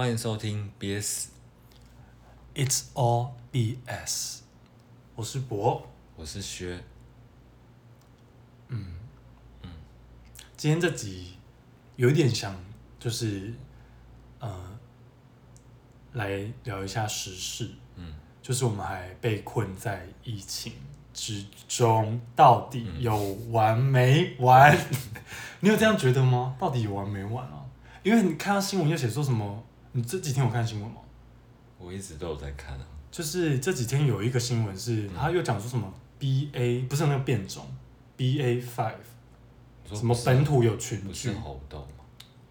欢迎收听 BS，It's all BS。我是博，我是薛。嗯嗯，今天这集有一点想，就是呃，来聊一下时事。嗯，就是我们还被困在疫情之中，到底有完没完？嗯、你有这样觉得吗？到底有完没完啊？因为你看到新闻又写说什么？你这几天有看新闻吗？我一直都有在看啊。就是这几天有一个新闻是，嗯、他又讲说什么 B A 不是那个变种 B A five，什么本土有群聚？不是猴痘吗？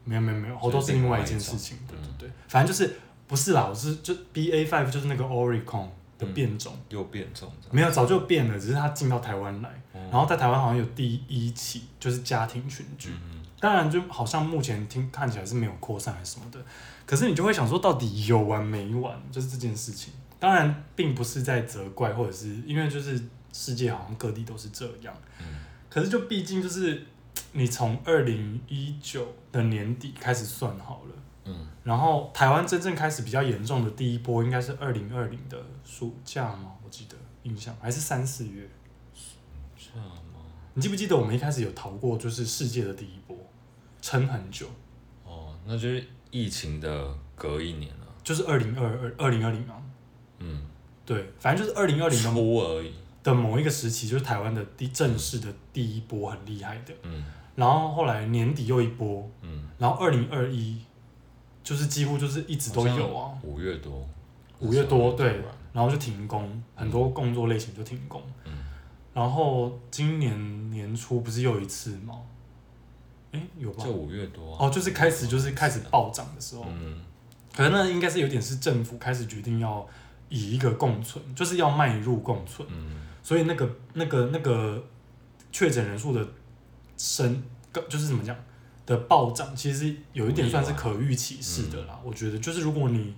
没有没有没有，猴痘是另外一件事情。对对对，反正就是不是啦，我是就 B A five 就是那个 Omicron 的变种，又变种。没有，早就变了，只是它进到台湾来，嗯、然后在台湾好像有第一起就是家庭群聚。嗯当然，就好像目前听看起来是没有扩散还是什么的，可是你就会想说，到底有完没完？就是这件事情。当然，并不是在责怪，或者是因为就是世界好像各地都是这样。嗯。可是就毕竟就是你从二零一九的年底开始算好了。嗯。然后台湾真正开始比较严重的第一波，应该是二零二零的暑假吗？我记得印象还是三四月。暑假吗？你记不记得我们一开始有逃过，就是世界的第一波？撑很久，哦，那就是疫情的隔一年了，就是二零二二二零二零啊，嗯，对，反正就是二零二零初而已。的某一个时期，就是台湾的第正式的第一波很厉害的，嗯，然后后来年底又一波，嗯，然后二零二一就是几乎就是一直都有啊，五月多，五月多对，然。后就停工，很多工作类型就停工，嗯，然后今年年初不是又一次吗？哎，有吧？就五月多哦，就是开始就是开始暴涨的时候，嗯，可能那应该是有点是政府开始决定要以一个共存，就是要迈入共存，嗯，所以那个那个那个确诊人数的升，就是怎么讲的暴涨，其实有一点算是可预期式的啦。我觉得就是如果你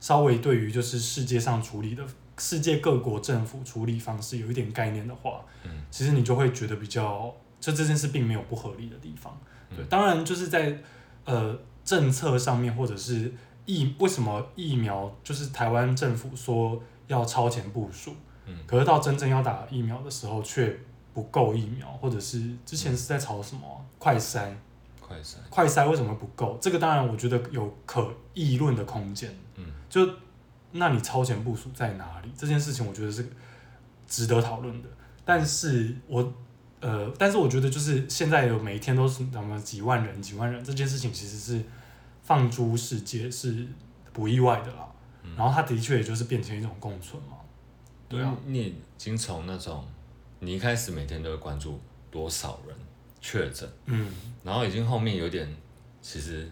稍微对于就是世界上处理的世界各国政府处理方式有一点概念的话，嗯，其实你就会觉得比较，这这件事并没有不合理的地方。对，当然就是在呃政策上面，或者是疫为什么疫苗就是台湾政府说要超前部署，嗯，可是到真正要打疫苗的时候却不够疫苗，或者是之前是在吵什么、啊、快筛，快筛，快筛为什么不够？这个当然我觉得有可议论的空间，嗯，就那你超前部署在哪里？这件事情我觉得是值得讨论的，但是我。呃，但是我觉得就是现在有每一天都是什么几万人、几万人这件事情，其实是放诸世界是不意外的啦。嗯、然后它的确也就是变成一种共存嘛。对啊，你已经从那种你一开始每天都会关注多少人确诊，嗯，然后已经后面有点其实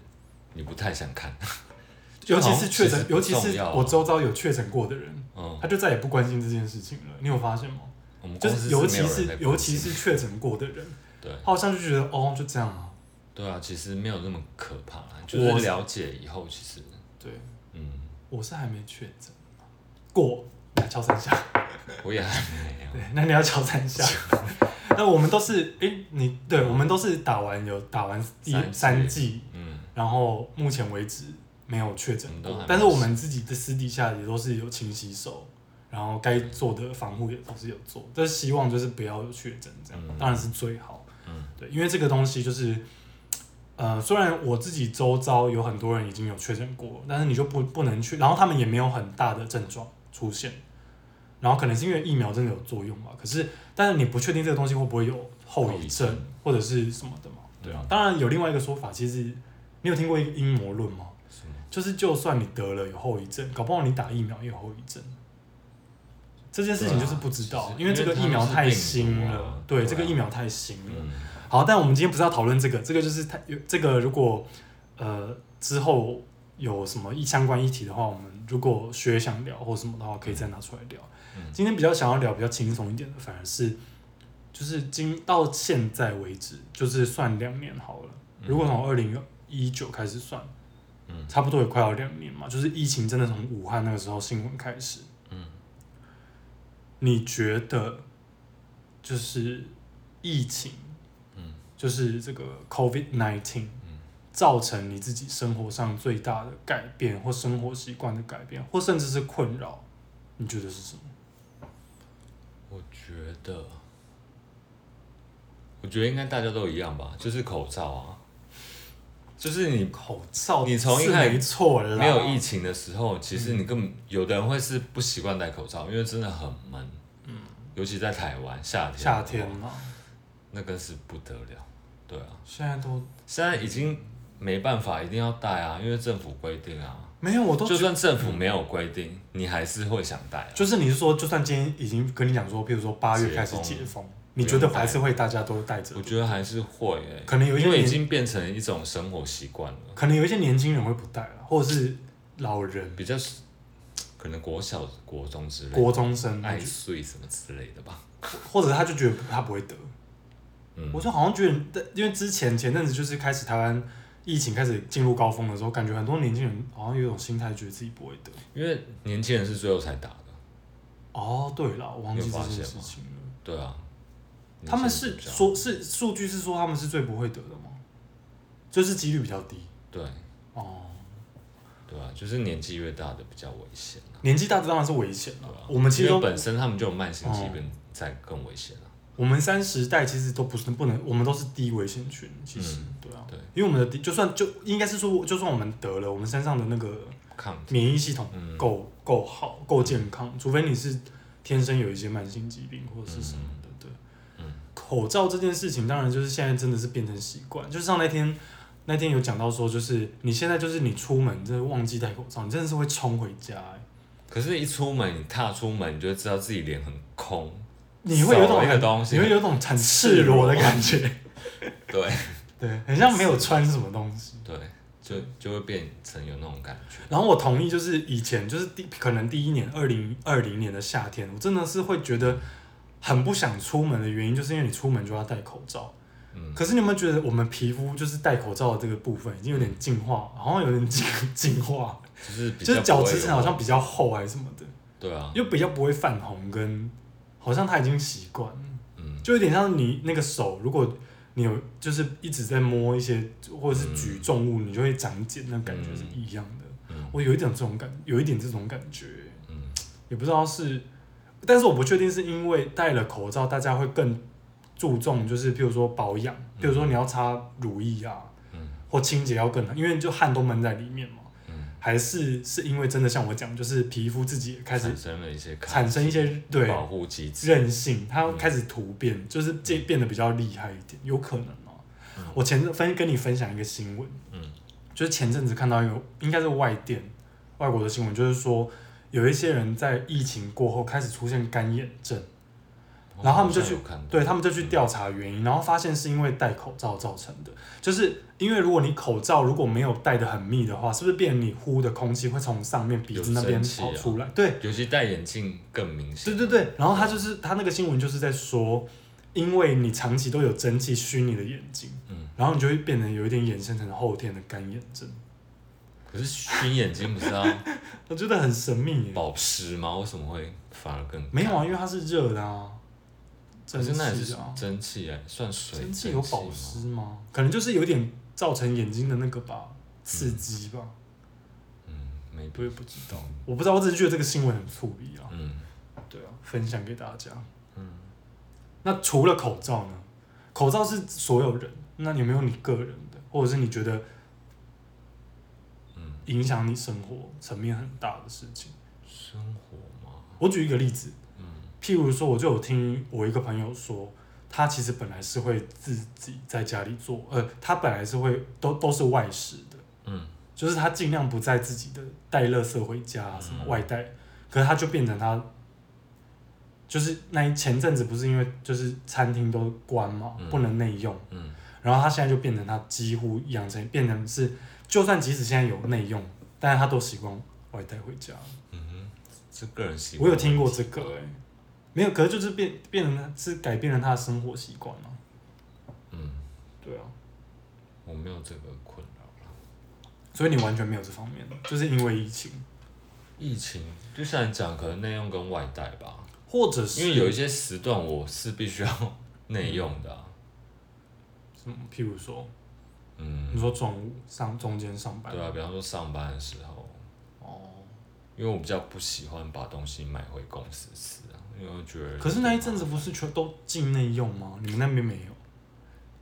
你不太想看，尤其是确诊，尤其是我周遭有确诊过的人，嗯，他就再也不关心这件事情了。你有发现吗？就是尤其是尤其是确诊过的人，对，好像就觉得哦，就这样啊。对啊，其实没有那么可怕啦，就是了解以后，其实对，嗯，我是还没确诊过，来敲三下。我也还没有。对，那你要敲三下。那我们都是哎，你对，我们都是打完有打完第三季，嗯，然后目前为止没有确诊过，但是我们自己的私底下也都是有勤洗手。然后该做的防护也都是有做，但是希望就是不要有确诊这样，嗯、当然是最好。嗯，对，因为这个东西就是，呃，虽然我自己周遭有很多人已经有确诊过，但是你就不不能去，然后他们也没有很大的症状出现，然后可能是因为疫苗真的有作用嘛，可是但是你不确定这个东西会不会有后遗症或者是什么的嘛？对啊，当然有另外一个说法，其实你有听过一个阴谋论吗？就是就算你得了有后遗症，搞不好你打疫苗也有后遗症。这件事情就是不知道，啊、因为这个疫苗太新了。啊、对，这个疫苗太新了。嗯、好，但我们今天不是要讨论这个，这个就是太有这个。如果呃之后有什么相关议题的话，我们如果学想聊或什么的话，可以再拿出来聊。嗯、今天比较想要聊比较轻松一点的，反而是就是今到现在为止，就是算两年好了。如果从二零一九开始算，嗯，差不多也快要两年嘛。就是疫情真的从武汉那个时候新闻开始。你觉得就是疫情，嗯，就是这个 COVID-19，嗯，造成你自己生活上最大的改变，或生活习惯的改变，或甚至是困扰，你觉得是什么？我觉得，我觉得应该大家都一样吧，就是口罩啊，就是你口罩，你从一开始没有疫情的时候，其实你根本有的人会是不习惯戴口罩，因为真的很闷，嗯，尤其在台湾夏天，夏天嘛，那更是不得了，对啊，现在都现在已经。没办法，一定要戴啊，因为政府规定啊。没有，我都就算政府没有规定，嗯、你还是会想戴、啊。就是你是说，就算今天已经跟你讲说，譬如说八月开始解封，你觉得还是会大家都带着？我觉得还是会、欸，可能有一些因为已经变成一种生活习惯了。可能有一些年轻人会不带了，或者是老人比较，可能国小、国中之类的，国中生爱睡什么之类的吧，或者他就觉得他不会得。嗯，我就好像觉得，因为之前前阵子就是开始台湾。疫情开始进入高峰的时候，感觉很多年轻人好像有一种心态，觉得自己不会得。因为年轻人是最后才打的。哦，对了，我忘记这件事情了。对啊。他们是说，是数据是说他们是最不会得的吗？就是几率比较低。对。哦。对啊，就是年纪越大的比较危险。年纪大的当然是危险了。我们其实本身他们就有慢性疾病，在更危险了。我们三十代其实都不是不能，我们都是低危险群，其实、嗯、对啊，对，因为我们的低就算就应该是说，就算我们得了，我们身上的那个免疫系统够够、嗯、好够健康，除非你是天生有一些慢性疾病或者是什么口罩这件事情，当然就是现在真的是变成习惯，就是像那天那天有讲到说，就是你现在就是你出门真的忘记戴口罩，你真的是会冲回家、欸。可是，一出门你踏出门，你就会知道自己脸很空。你会有种，你会有种很赤裸的感觉，对，对，很像没有穿什么东西，对，就就会变成有那种感觉。然后我同意，就是以前就是第可能第一年二零二零年的夏天，我真的是会觉得很不想出门的原因，就是因为你出门就要戴口罩。嗯。可是你有没有觉得我们皮肤就是戴口罩的这个部分已经有点进化，好像有点进进化，就是就是角质层好像比较厚还是什么的。对啊。又比较不会泛红跟。好像他已经习惯了，嗯，就有点像你那个手，如果你有就是一直在摸一些或者是举重物，嗯、你就会长茧，那感觉是一样的。嗯、我有一点这种感，有一点这种感觉，嗯，也不知道是，但是我不确定是因为戴了口罩，大家会更注重，就是譬如说保养，譬如说你要擦乳液啊，嗯，或清洁要更好，因为就汗都闷在里面嘛。还是是因为真的像我讲，就是皮肤自己开始产生了一些产生一些对保护机制。韧性，它开始突变，嗯、就是这变得比较厉害一点，有可能哦、我前阵分跟你分享一个新闻，嗯，就是前阵子看到一个应该是外电外国的新闻，就是说有一些人在疫情过后开始出现干眼症。然后他们就去，对他们就去调查原因，然后发现是因为戴口罩造成的。就是因为如果你口罩如果没有戴的很密的话，是不是变你呼的空气会从上面鼻子那边跑出来？对，尤其戴眼镜更明显。对对对，然后他就是他那个新闻就是在说，因为你长期都有蒸汽熏你的眼睛，嗯，然后你就会变得有一点衍生成后天的干眼症。可是熏眼睛不是啊？我觉得很神秘。保湿吗？为什么会反而更？没有啊，因为它是热的啊。可是那也是蒸汽哎，算水蒸气有保湿吗？可能就是有点造成眼睛的那个吧，刺激吧。嗯，没，我也不知道，我不知道，我只是觉得这个新闻很触理啊。嗯，对啊，分享给大家。嗯，那除了口罩呢？口罩是所有人，那有没有你个人的，或者是你觉得，嗯，影响你生活层面很大的事情？生活吗？我举一个例子。譬如说，我就有听我一个朋友说，他其实本来是会自己在家里做，呃，他本来是会都都是外食的，嗯，就是他尽量不在自己的带垃圾回家，啊，什么外带，嗯、可是他就变成他，就是那前阵子不是因为就是餐厅都关嘛，嗯、不能内用，嗯，然后他现在就变成他几乎养成变成是，就算即使现在有内用，但是他都习惯外带回家，嗯哼，是个人习惯，我有听过这个、欸，哎。没有，可是就是变变成是改变了他的生活习惯了。嗯，对啊，我没有这个困扰，所以你完全没有这方面，就是因为疫情。疫情就像你讲，可能内用跟外带吧，或者是因为有一些时段我是必须要内用的、啊。什么？譬如说，嗯，你说中午上中间上班？对啊，比方说上班的时候。哦。因为我比较不喜欢把东西买回公司吃啊，因为我觉得。可是那一阵子不是全都境内用吗？你们那边没有？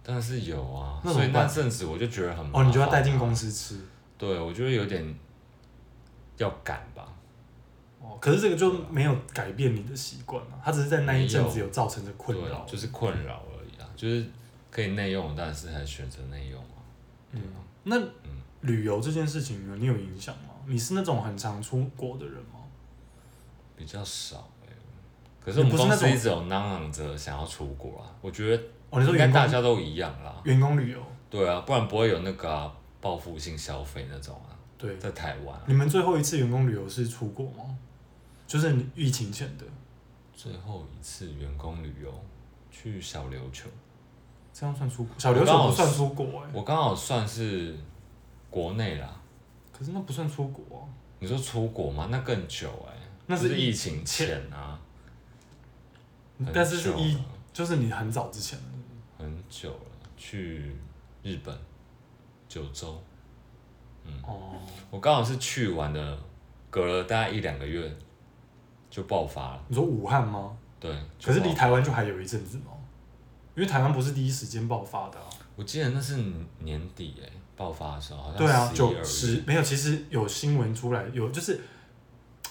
但是有啊，所以那阵子我就觉得很、啊、哦，你就要带进公司吃。对，我觉得有点要赶吧。哦，可是这个就没有改变你的习惯啊，它只是在那一阵子有造成的困扰，就是困扰而已啊，就是可以内用，但是还选择内用啊。嗯，那旅游这件事情呢，你有影响吗？你是那种很常出国的人吗？比较少可是我们公司一直有嚷嚷着想要出国啊。我觉得哦，你说应该大家都一样啦，员工旅游。对啊，不然不会有那个报复性消费那种啊。对，在台湾。你们最后一次员工旅游是出国吗？就是你疫情前的。最后一次员工旅游去小琉球，这样算出国？小琉球不算出国哎、欸。我刚好算是国内啦。可是那不算出国啊。你说出国吗？那更久哎、欸。那是疫情前啊。但是是一，就是你很早之前。很久了，去日本九州。嗯、哦，我刚好是去玩的，隔了大概一两个月就爆发了。你说武汉吗？对。可是离台湾就还有一阵子吗？因为台湾不是第一时间爆发的、啊。我记得那是年底哎、欸，爆发的时候好像。对啊，九十没有，其实有新闻出来，有就是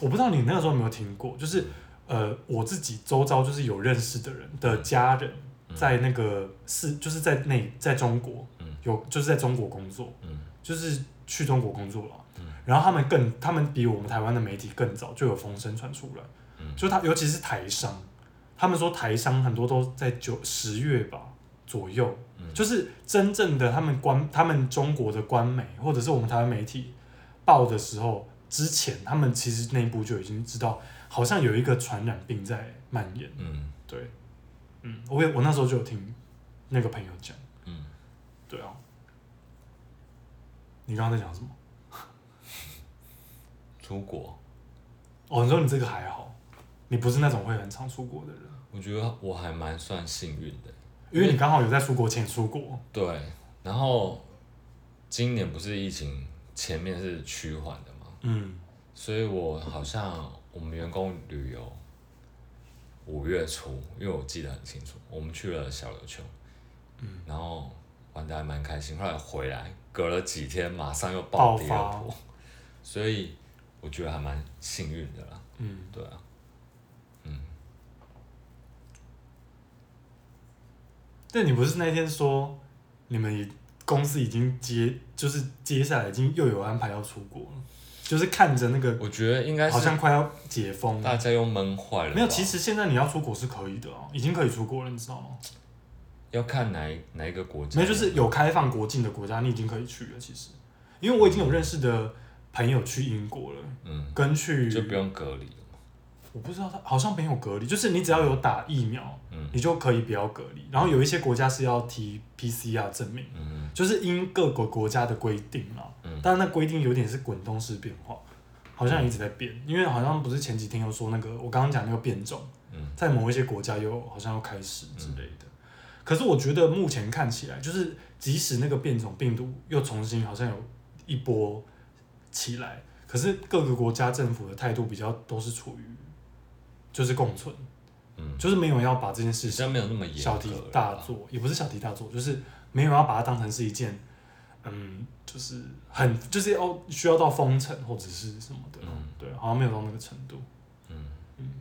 我不知道你那个时候有没有听过，就是呃，我自己周遭就是有认识的人的家人在那个是就是在那在中国，有就是在中国工作，就是。去中国工作了，嗯，然后他们更，他们比我们台湾的媒体更早就有风声传出来，嗯，就他尤其是台商，他们说台商很多都在九十月吧左右，嗯，就是真正的他们官，他们中国的官媒或者是我们台湾媒体报的时候，之前他们其实内部就已经知道，好像有一个传染病在蔓延，嗯，对，嗯，我也我那时候就有听那个朋友讲，嗯，对啊。你刚刚在讲什么？出国。哦，你说你这个还好，你不是那种会很常出国的人。我觉得我还蛮算幸运的，因为你刚好有在出国前出国。对，然后今年不是疫情前面是趋缓的嘛，嗯，所以我好像我们员工旅游五月初，因为我记得很清楚，我们去了小琉球，嗯，然后玩的还蛮开心，后来回来。隔了几天，马上又爆第二波，所以我觉得还蛮幸运的啦。嗯，对啊，但你不是那天说你们公司已经接，就是接下来已经又有安排要出国了，就是看着那个，我觉得应该好像快要解封，大家又闷坏了。没有，其实现在你要出国是可以的哦，已经可以出国了，你知道吗？要看哪一哪一个国家？没有，就是有开放国境的国家，你已经可以去了。其实，因为我已经有认识的朋友去英国了，嗯，跟去就不用隔离了。我不知道他好像没有隔离，就是你只要有打疫苗，嗯，你就可以不要隔离。然后有一些国家是要提 PCR 证明，嗯，就是因各个国家的规定嘛，嗯，但是那规定有点是滚动式变化，好像一直在变。因为好像不是前几天又说那个我刚刚讲那个变种，嗯，在某一些国家又好像要开始之类的。可是我觉得目前看起来，就是即使那个变种病毒又重新好像有一波起来，可是各个国家政府的态度比较都是处于就是共存，嗯，就是没有要把这件事情小题大做，也不是小题大做，就是没有要把它当成是一件，嗯，就是很就是要需要到封城或者是什么的，嗯，对，好像没有到那个程度。嗯。嗯。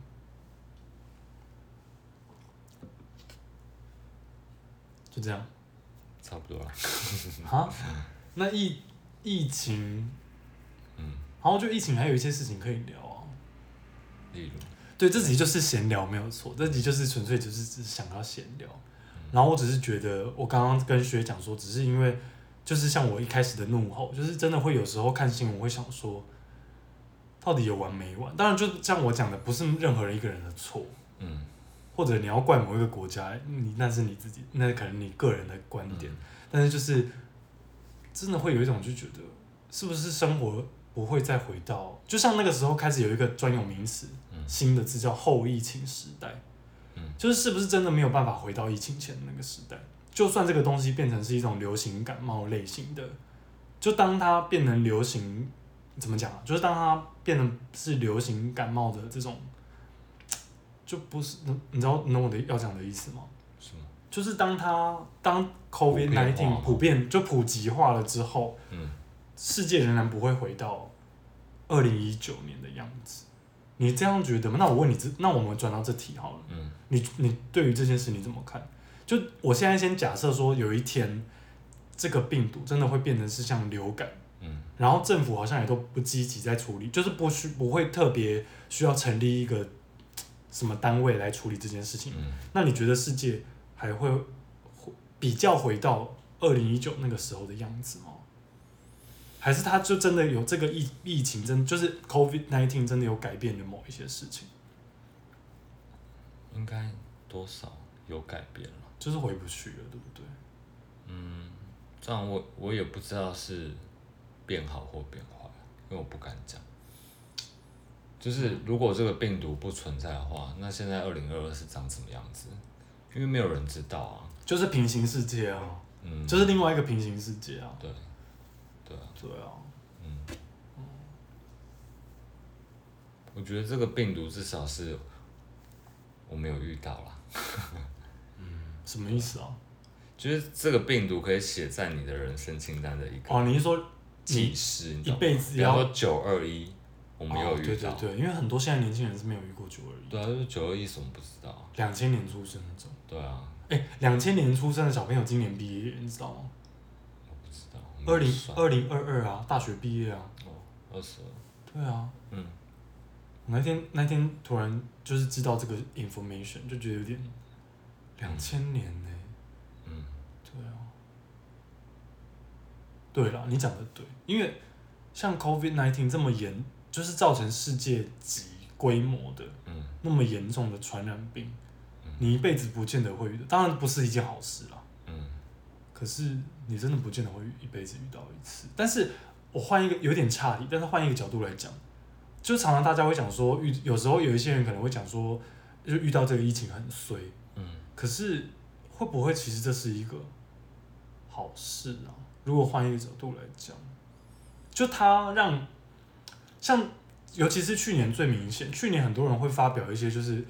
就这样，差不多了。啊，那疫疫情，嗯，然后就疫情还有一些事情可以聊啊。例如，对，这集就是闲聊，没有错。这集就是纯粹就是只是想要闲聊。嗯、然后我只是觉得，我刚刚跟学讲说，只是因为就是像我一开始的怒吼，就是真的会有时候看新闻会想说，到底有完没完？当然，就像我讲的，不是任何人一个人的错。嗯。或者你要怪某一个国家，你那是你自己，那可能你个人的观点。嗯、但是就是真的会有一种就觉得，是不是生活不会再回到，就像那个时候开始有一个专有名词，嗯、新的字叫后疫情时代。嗯、就是是不是真的没有办法回到疫情前的那个时代？就算这个东西变成是一种流行感冒类型的，就当它变成流行，怎么讲啊？就是当它变成是流行感冒的这种，就不是，你知道，你懂我的要讲的意思吗？是吗？就是当它当 COVID nineteen 普遍就普及化了之后，嗯，世界仍然不会回到二零一九年的样子。你这样觉得吗？那我问你，这那我们转到这题好了。嗯，你你对于这件事你怎么看？就我现在先假设说，有一天这个病毒真的会变成是像流感，嗯，然后政府好像也都不积极在处理，就是不需不会特别需要成立一个什么单位来处理这件事情。嗯，那你觉得世界还会比较回到二零一九那个时候的样子吗？还是他就真的有这个疫疫情真就是 COVID nineteen 真的有改变的某一些事情？应该多少有改变了。就是回不去了，对不对？嗯，这样我我也不知道是变好或变坏，因为我不敢讲。就是如果这个病毒不存在的话，那现在二零二二是长什么样子？因为没有人知道啊。就是平行世界啊，嗯，就是另外一个平行世界啊。对，对啊，对啊，嗯，嗯，我觉得这个病毒至少是我没有遇到啦。什么意思啊？就是这个病毒可以写在你的人生清单的一个哦，你是说记事，一辈子要？比方说九二一，我没有遇到。对对对，因为很多现在年轻人是没有遇过九二一。对啊，就是九二一什么不知道？两千年出生那种。对啊。哎，两千年出生的小朋友今年毕业，你知道吗？二零二零二二啊，大学毕业啊。哦，二十二。对啊。嗯。我那天那天突然就是知道这个 information，就觉得有点。两千年呢？嗯，对啊，对了，你讲的对，因为像 COVID nineteen 这么严，就是造成世界级规模的，嗯，那么严重的传染病，嗯，你一辈子不见得会遇到，当然不是一件好事啦，嗯，可是你真的不见得会一辈子遇到一次。但是我换一个有点差异，但是换一个角度来讲，就常常大家会讲说遇，有时候有一些人可能会讲说，就遇到这个疫情很衰。嗯可是会不会其实这是一个好事啊？如果换一个角度来讲，就它让像尤其是去年最明显，去年很多人会发表一些就是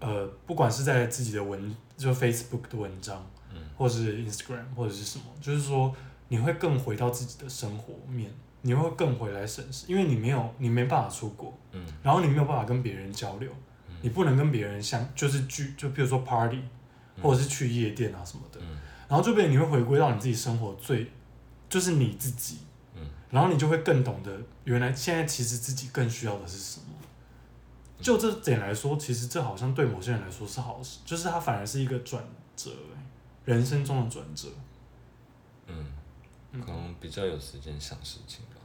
呃，不管是在自己的文就 Facebook 的文章，嗯，或者是 Instagram 或者是什么，就是说你会更回到自己的生活面，你会更回来审视，因为你没有你没办法出国，嗯，然后你没有办法跟别人交流，嗯，你不能跟别人相就是聚，就比如说 Party。或者是去夜店啊什么的，嗯、然后这边你会回归到你自己生活最，就是你自己，嗯、然后你就会更懂得原来现在其实自己更需要的是什么。嗯、就这点来说，其实这好像对某些人来说是好事，就是它反而是一个转折，人生中的转折。嗯，可能比较有时间想事情吧，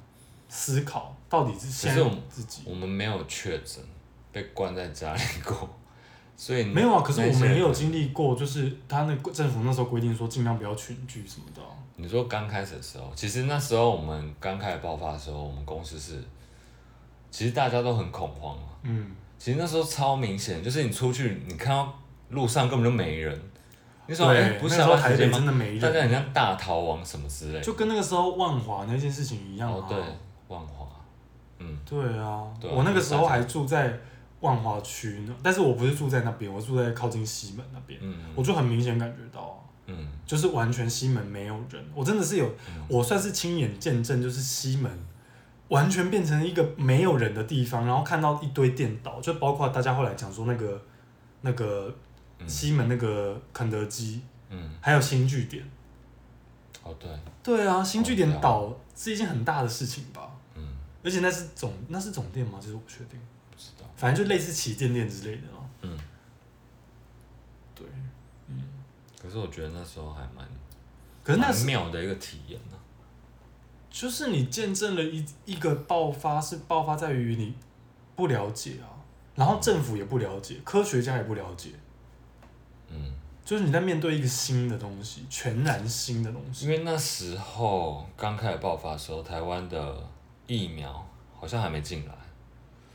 思考到底是现在自己。我们没有确诊，被关在家里过。所以没有啊，可是我们也有经历过，就是他那政府那时候规定说尽量不要群聚什么的啊。你说刚开始的时候，其实那时候我们刚开始爆发的时候，我们公司是，其实大家都很恐慌啊。嗯，其实那时候超明显，就是你出去，你看到路上根本就没人。那时候哎，不是说台北真的没人，大家很像大逃亡什么之类。就跟那个时候万华那件事情一样啊。哦，对，万华，嗯，对啊，我那个时候还住在。万华区呢，但是我不是住在那边，我住在靠近西门那边，嗯、我就很明显感觉到，嗯、就是完全西门没有人，我真的是有，嗯、我算是亲眼见证，就是西门完全变成一个没有人的地方，然后看到一堆电倒，就包括大家后来讲说那个那个西门那个肯德基，嗯、还有新据点，哦对，对啊，新据点倒是一件很大的事情吧，嗯、而且那是总那是总店吗？其实我不确定。反正就类似旗舰店之类的哦。嗯。对。嗯。可是我觉得那时候还蛮，可是那是妙的一个体验呢。就是你见证了一一个爆发，是爆发在于你不了解啊，然后政府也不了解，科学家也不了解。嗯。就是你在面对一个新的东西，全然新的东西。因为那时候刚开始爆发的时候，台湾的疫苗好像还没进来。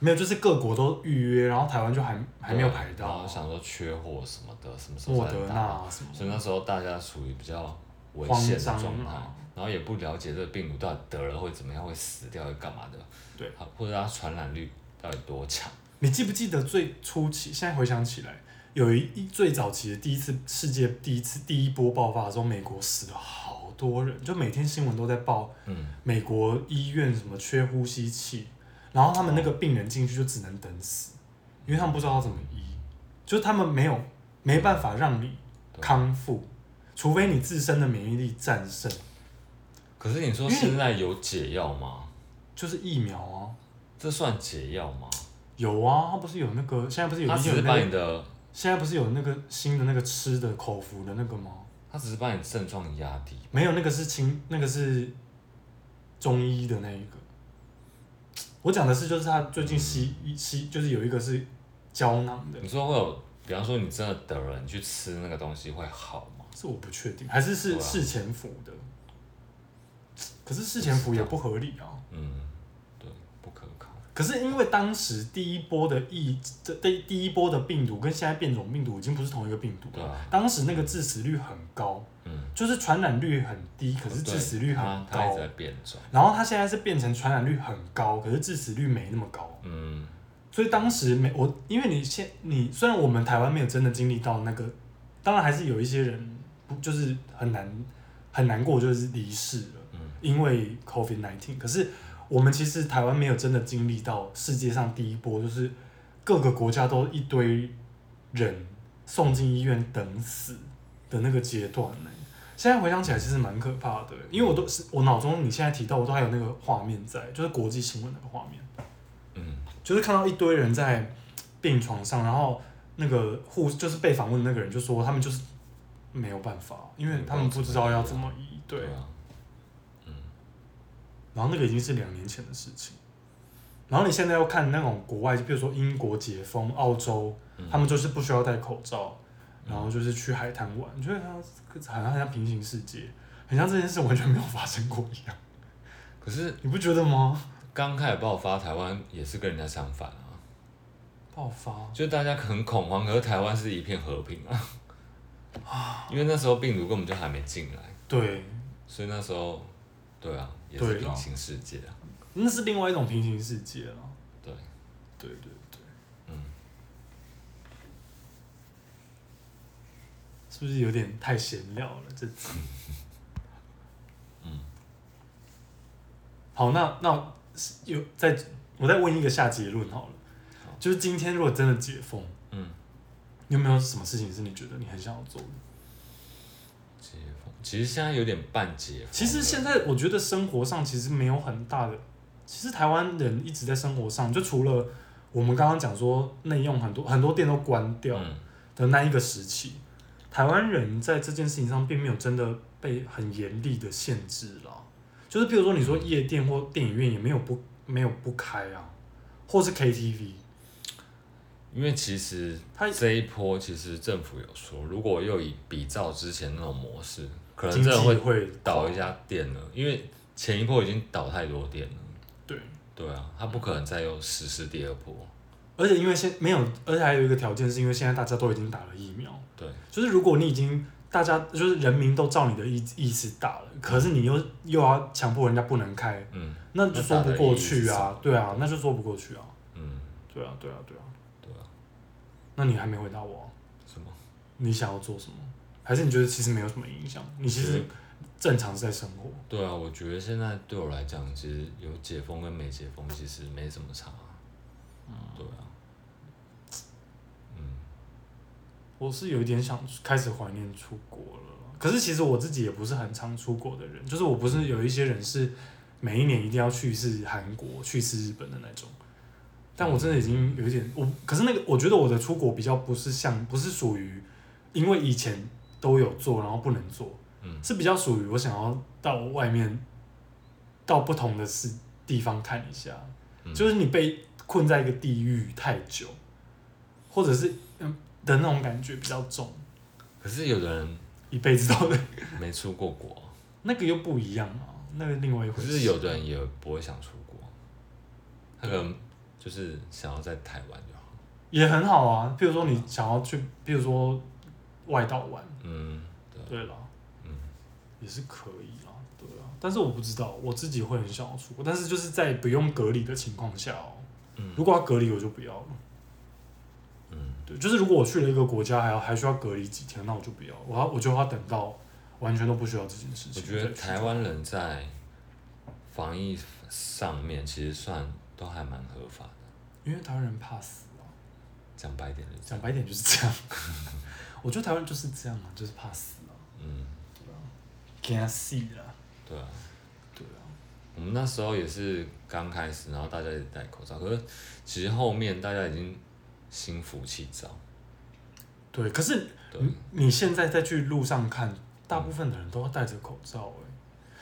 没有，就是各国都预约，然后台湾就还还没有排到。然后想说缺货什么的，什么时候？莫德纳什么？所以那时候大家处于比较危险的状态，然后也不了解这个病毒到底得了会怎么样，会死掉会干嘛的。对，或者它传染率到底多强？你记不记得最初期？现在回想起来，有一一最早期的第一次世界第一次第一波爆发的时候，美国死了好多人，就每天新闻都在报，嗯，美国医院什么缺呼吸器。然后他们那个病人进去就只能等死，因为他们不知道要怎么医，就是他们没有没办法让你康复，除非你自身的免疫力战胜。可是你说现在有解药吗？就是疫苗啊，这算解药吗？有啊，他不是有那个现在不是有一些把你的现在不是有那个新的那个吃的口服的那个吗？他只是把你症状压低，没有那个是清那个是中医的那一个。我讲的是，就是他最近吸吸，就是有一个是胶囊的。你说会有，比方说你真的得了，你去吃那个东西会好吗？这我不确定，还是是事前服的。可是事前服也不合理啊。嗯，对，不可靠。可是因为当时第一波的疫，这第第一波的病毒跟现在变种病毒已经不是同一个病毒了。当时那个致死率很高。就是传染率很低，可是致死率很高。然后它现在是变成传染率很高，可是致死率没那么高。嗯。所以当时没我，因为你现你虽然我们台湾没有真的经历到那个，当然还是有一些人不就是很难很难过，就是离世了。嗯。因为 COVID nineteen。19, 可是我们其实台湾没有真的经历到世界上第一波，就是各个国家都一堆人送进医院等死的那个阶段呢。现在回想起来，其实蛮可怕的，因为我都是我脑中你现在提到，我都还有那个画面在，就是国际新闻那个画面，嗯，就是看到一堆人在病床上，然后那个护就是被访问的那个人就说，他们就是没有办法，因为他们不知道要怎么医，对然后那个已经是两年前的事情，然后你现在要看那种国外，就比如说英国解封，澳洲，他们就是不需要戴口罩。然后就是去海滩玩，觉得它好像很像平行世界，很像这件事完全没有发生过一样。可是你不觉得吗？刚开始爆发，台湾也是跟人家相反啊。爆发，就大家很恐慌，可是台湾是一片和平啊。因为那时候病毒根本就还没进来。对。所以那时候，对啊，也是平行世界啊。那是另外一种平行世界了。对。对对对，嗯。是不是有点太闲聊了？这次，嗯，好，那那有再我再问一个下结论好了，好，就是今天如果真的解封，嗯，有没有什么事情是你觉得你很想要做的？其实现在有点半解。其实现在我觉得生活上其实没有很大的，其实台湾人一直在生活上，就除了我们刚刚讲说内用很多很多店都关掉的那一个时期。嗯台湾人在这件事情上并没有真的被很严厉的限制了，就是比如说你说夜店或电影院也没有不没有不开啊，或是 KTV，因为其实他这一波其实政府有说，如果又以比照之前那种模式，可能真的会会倒一家店了，因为前一波已经倒太多店了。对。对啊，他不可能再有实施第二波。而且因为现没有，而且还有一个条件，是因为现在大家都已经打了疫苗。对，就是如果你已经大家就是人民都照你的意意思打了，可是你又又要强迫人家不能开，嗯，那就说不过去啊，对啊，那就说不过去啊，嗯，对啊，对啊，对啊，对啊，那你还没回答我，什么？你想要做什么？还是你觉得其实没有什么影响？你其实正常是在生活。对啊，我觉得现在对我来讲，其实有解封跟没解封其实没什么差，嗯，对啊。嗯我是有一点想开始怀念出国了，可是其实我自己也不是很常出国的人，就是我不是有一些人是每一年一定要去一次韩国、去一次日本的那种，但我真的已经有一点我，可是那个我觉得我的出国比较不是像不是属于，因为以前都有做然后不能做，嗯，是比较属于我想要到外面，到不同的是地方看一下，就是你被困在一个地域太久，或者是嗯。的那种感觉比较重，可是有的人一辈子都没出过国，那个又不一样啊，那个另外一回事。可是有的人也不会想出国，他可能就是想要在台湾就好，也很好啊。譬如说你想要去，譬如说外道玩，嗯，对，对了，嗯，也是可以啦，对啊。但是我不知道，我自己会很想要出国，但是就是在不用隔离的情况下哦、喔，嗯，如果要隔离，我就不要了。嗯，对，就是如果我去了一个国家，还要还需要隔离几天，那我就不要，我要我就要等到完全都不需要这件事情。我觉得台湾人在防疫上面其实算都还蛮合法的，因为台湾人怕死啊。讲白点就讲白点就是这样。我觉得台湾就是这样啊，就是怕死啊。嗯，对啊，惊死啊。对啊，对啊。我们那时候也是刚开始，然后大家也戴口罩，可是其实后面大家已经。心浮气躁，对，可是你你现在再去路上看，大部分的人都要戴着口罩哎。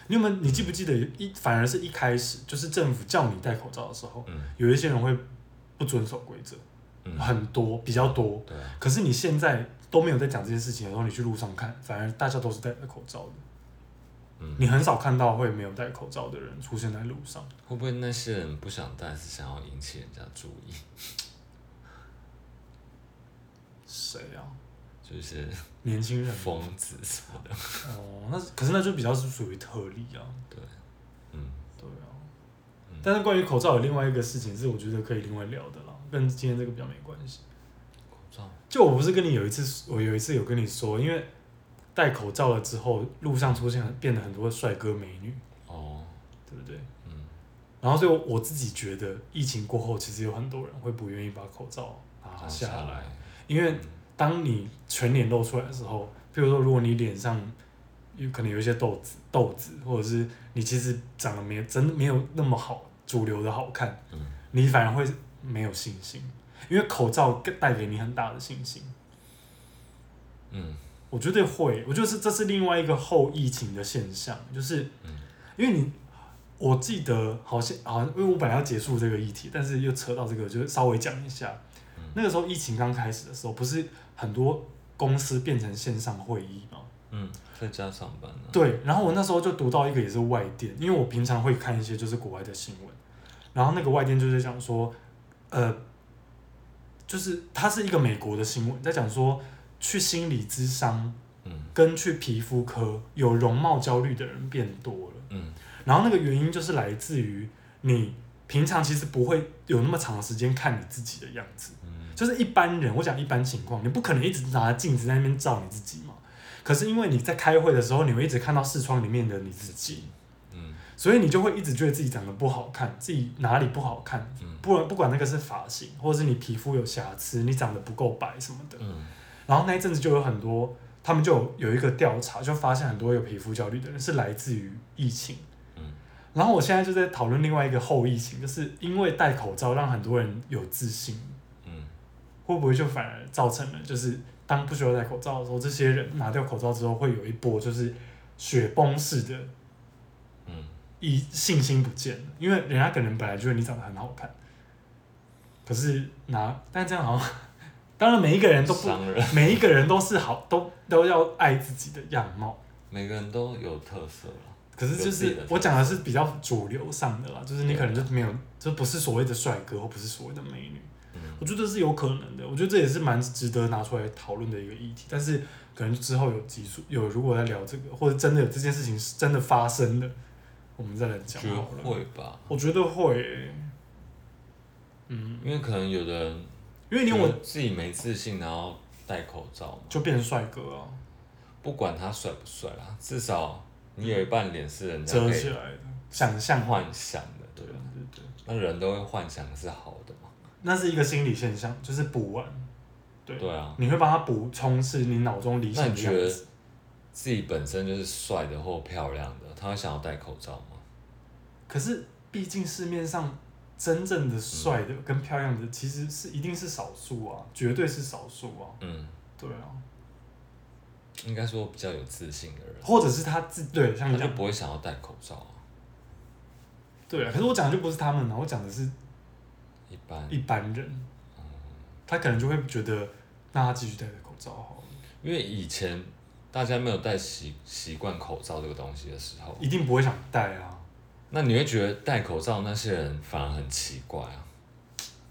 你有没有？你记不记得一反而是一开始就是政府叫你戴口罩的时候，有一些人会不遵守规则，很多比较多。对。可是你现在都没有在讲这件事情的时候，你去路上看，反而大家都是戴着口罩的。嗯你很少看到会没有戴口罩的人出现在路上。会不会那些人不想戴，是想要引起人家注意？谁啊？就是年轻人、疯子什么的。哦，那可是那就比较是属于特例啊。对，嗯，对啊。但是关于口罩有另外一个事情是，我觉得可以另外聊的啦，跟今天这个比较没关系。就我不是跟你有一次，我有一次有跟你说，因为戴口罩了之后，路上出现变得很多帅哥美女。哦，对不对？嗯。然后所以我自己觉得，疫情过后，其实有很多人会不愿意把口罩拿下来。因为当你全脸露出来的时候，譬如说，如果你脸上有可能有一些痘子、痘子，或者是你其实长得没有真的没有那么好，主流的好看，嗯，你反而会没有信心，因为口罩带给你很大的信心。嗯，我觉得会，我觉得是这是另外一个后疫情的现象，就是，因为你我记得好像好像，因为我本来要结束这个议题，但是又扯到这个，就稍微讲一下。那个时候疫情刚开始的时候，不是很多公司变成线上会议吗？嗯，在家上班啊。对，然后我那时候就读到一个也是外电，因为我平常会看一些就是国外的新闻，然后那个外电就是讲说，呃，就是它是一个美国的新闻，在讲说去心理咨商，嗯，跟去皮肤科有容貌焦虑的人变多了，嗯，然后那个原因就是来自于你平常其实不会有那么长的时间看你自己的样子。就是一般人，我讲一般情况，你不可能一直拿镜子在那边照你自己嘛。可是因为你在开会的时候，你会一直看到视窗里面的你自己，嗯，所以你就会一直觉得自己长得不好看，自己哪里不好看，不不管那个是发型，或者是你皮肤有瑕疵，你长得不够白什么的，嗯，然后那一阵子就有很多，他们就有有一个调查，就发现很多有皮肤焦虑的人是来自于疫情，嗯，然后我现在就在讨论另外一个后疫情，就是因为戴口罩让很多人有自信。会不会就反而造成了，就是当不需要戴口罩的时候，这些人拿掉口罩之后，会有一波就是雪崩式的，嗯，一信心不见了，因为人家可能本来觉得你长得很好看，可是拿，但这样好像，当然每一个人都不，每一个人都是好，都都要爱自己的样貌，每个人都有特色了，可是就是我讲的是比较主流上的啦，就是你可能就没有，就不是所谓的帅哥，或不是所谓的美女。我觉得是有可能的，我觉得这也是蛮值得拿出来讨论的一个议题。但是可能之后有技术有，如果要聊这个，或者真的有这件事情是真的发生的，我们再来讲好了。会吧？我觉得会、欸。嗯，因为可能有的人，因为你我自己没自信，然后戴口罩就变成帅哥啊。不管他帅不帅啦，至少你有一半脸是人家遮起来的，想象幻想的，对对对，那人都会幻想是好的嘛。那是一个心理现象，就是补完，对，对啊，你会帮他补充是你脑中理想的样子。自己本身就是帅的或漂亮的，他会想要戴口罩吗？可是毕竟市面上真正的帅的跟漂亮的，其实是一定是少数啊，绝对是少数啊。嗯，对啊，应该说比较有自信的人，或者是他自对，像他就不会想要戴口罩啊。对啊，可是我讲的就不是他们啊，我讲的是。一般一般人，嗯，他可能就会觉得，那他继续戴着口罩好了。因为以前大家没有戴习习惯口罩这个东西的时候，一定不会想戴啊。那你会觉得戴口罩那些人反而很奇怪啊？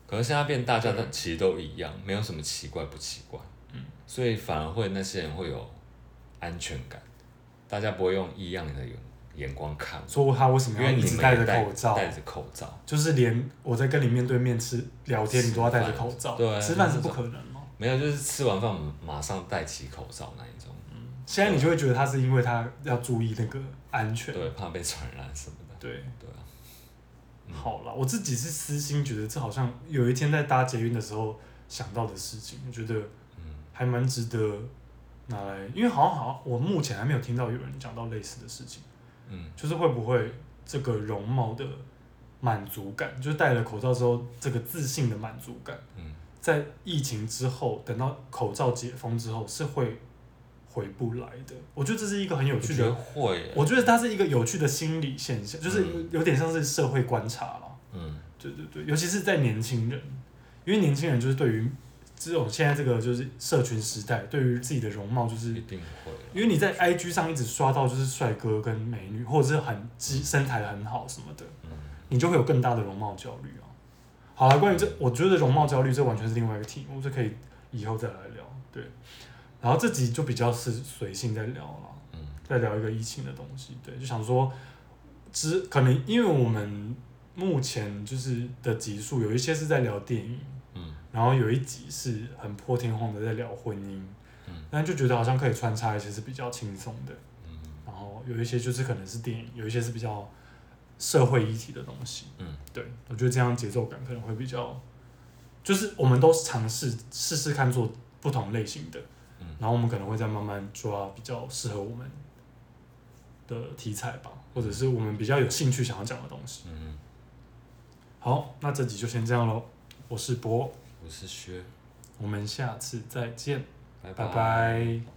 可是现在变大家的其实都一样，没有什么奇怪不奇怪。嗯，所以反而会那些人会有安全感，大家不会用异样的眼光看。说他为什么要一直戴着口罩？戴着口罩，就是连我在跟你面对面吃聊天，你都要戴着口罩。对，吃饭是不可能吗？没有，就是吃完饭马上戴起口罩那一种。嗯，现在你就会觉得他是因为他要注意那个安全，对，怕被传染什么的。对对啊。嗯、好了，我自己是私心觉得这好像有一天在搭捷运的时候想到的事情，我觉得还蛮值得拿来，因为好像好像我目前还没有听到有人讲到类似的事情。嗯，就是会不会这个容貌的满足感，就是戴了口罩之后这个自信的满足感，嗯，在疫情之后，等到口罩解封之后，是会回不来的。我觉得这是一个很有趣的，会，我觉得它是一个有趣的心理现象，就是有点像是社会观察了。嗯，对对对，尤其是在年轻人，因为年轻人就是对于。这种现在这个就是社群时代，对于自己的容貌就是，一定会，因为你在 IG 上一直刷到就是帅哥跟美女，或者是很肌身材很好什么的，你就会有更大的容貌焦虑啊。好了，关于这，我觉得容貌焦虑这完全是另外一个题目，这可以以后再来聊。对，然后这集就比较是随性在聊了，嗯，在聊一个疫情的东西。对，就想说，只可能因为我们目前就是的集数有一些是在聊电影。嗯然后有一集是很破天荒的在聊婚姻，嗯，但就觉得好像可以穿插一些是比较轻松的，嗯，然后有一些就是可能是电影，有一些是比较社会议题的东西，嗯，对，我觉得这样节奏感可能会比较，就是我们都尝试试试看做不同类型的，嗯，然后我们可能会再慢慢抓比较适合我们的题材吧，或者是我们比较有兴趣想要讲的东西，嗯，好，那这集就先这样喽，我是博。我是薛，我们下次再见，拜拜。拜拜。